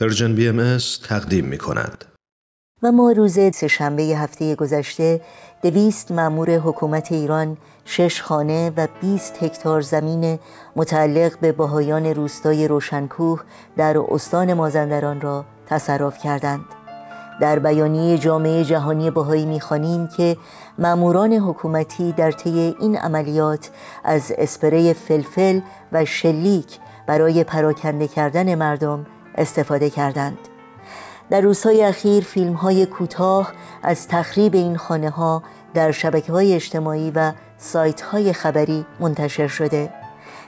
Persian BM تقدیم می کند. و ما روز سهشنبه هفته گذشته دویست مأمور حکومت ایران شش خانه و 20 هکتار زمین متعلق به بهاییان روستای روشنکوه در استان مازندران را تصرف کردند در بیانیه جامعه جهانی بهایی می‌خوانیم که ماموران حکومتی در طی این عملیات از اسپری فلفل و شلیک برای پراکنده کردن مردم استفاده کردند در روزهای اخیر فیلم های کوتاه از تخریب این خانه ها در شبکه های اجتماعی و سایت های خبری منتشر شده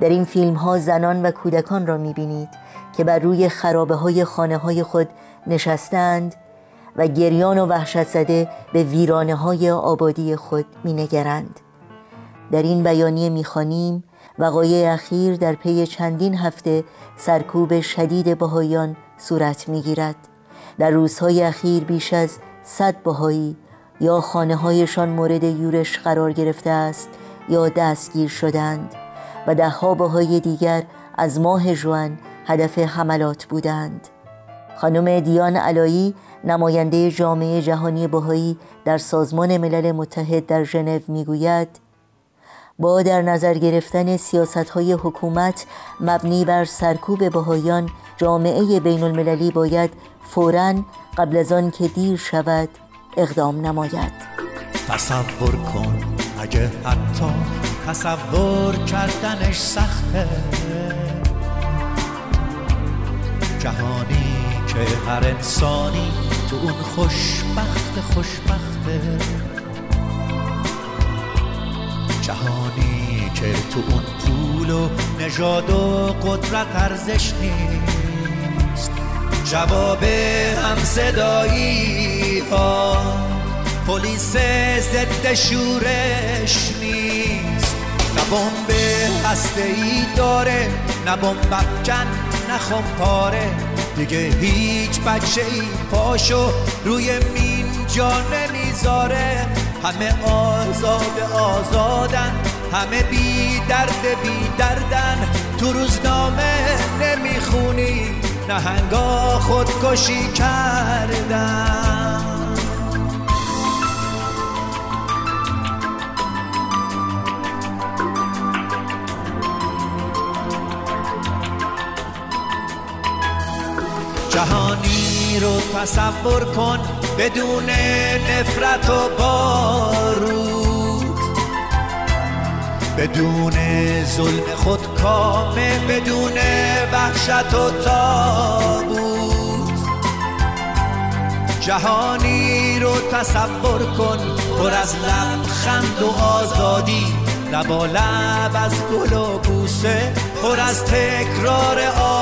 در این فیلم ها زنان و کودکان را می بینید که بر روی خرابه های خانه های خود نشستند و گریان و وحشت زده به ویرانه های آبادی خود می نگرند. در این بیانیه می خانیم وقایع اخیر در پی چندین هفته سرکوب شدید بهایان صورت می گیرد. در روزهای اخیر بیش از صد بهایی یا خانه هایشان مورد یورش قرار گرفته است یا دستگیر شدند و دهها بهای دیگر از ماه جوان هدف حملات بودند خانم دیان علایی نماینده جامعه جهانی بهایی در سازمان ملل متحد در ژنو می‌گوید با در نظر گرفتن سیاست های حکومت مبنی بر سرکوب بهایان جامعه بین المللی باید فوراً قبل از آن که دیر شود اقدام نماید. تصور کن اگه حتی تصور کردنش سخته. جهانی که هر انسانی تو اون خوشبخت خوشبخته. جهانی که تو اون پول و نژاد و قدرت ارزش نیست. جواب هم صدایی ها پلیس ضد شورش نیست. نه بمب هسته ای داره نه بمب افکن نه پاره دیگه هیچ بچه ای پاشو روی مین جا نمی‌ذاره. همه آزاد آزادن همه بی درد بی دردن. تو روزنامه نمی‌خونی نهنگا خودکشی کردن. جهانی رو تصور کن بدون نفرت و بارود. بدون ظلم خود کامه بدون وحشت و تابود جهانی رو تصور کن پر از لبخند و آزادی. لبا لب از گل و بوسه پر از تکرار آبادی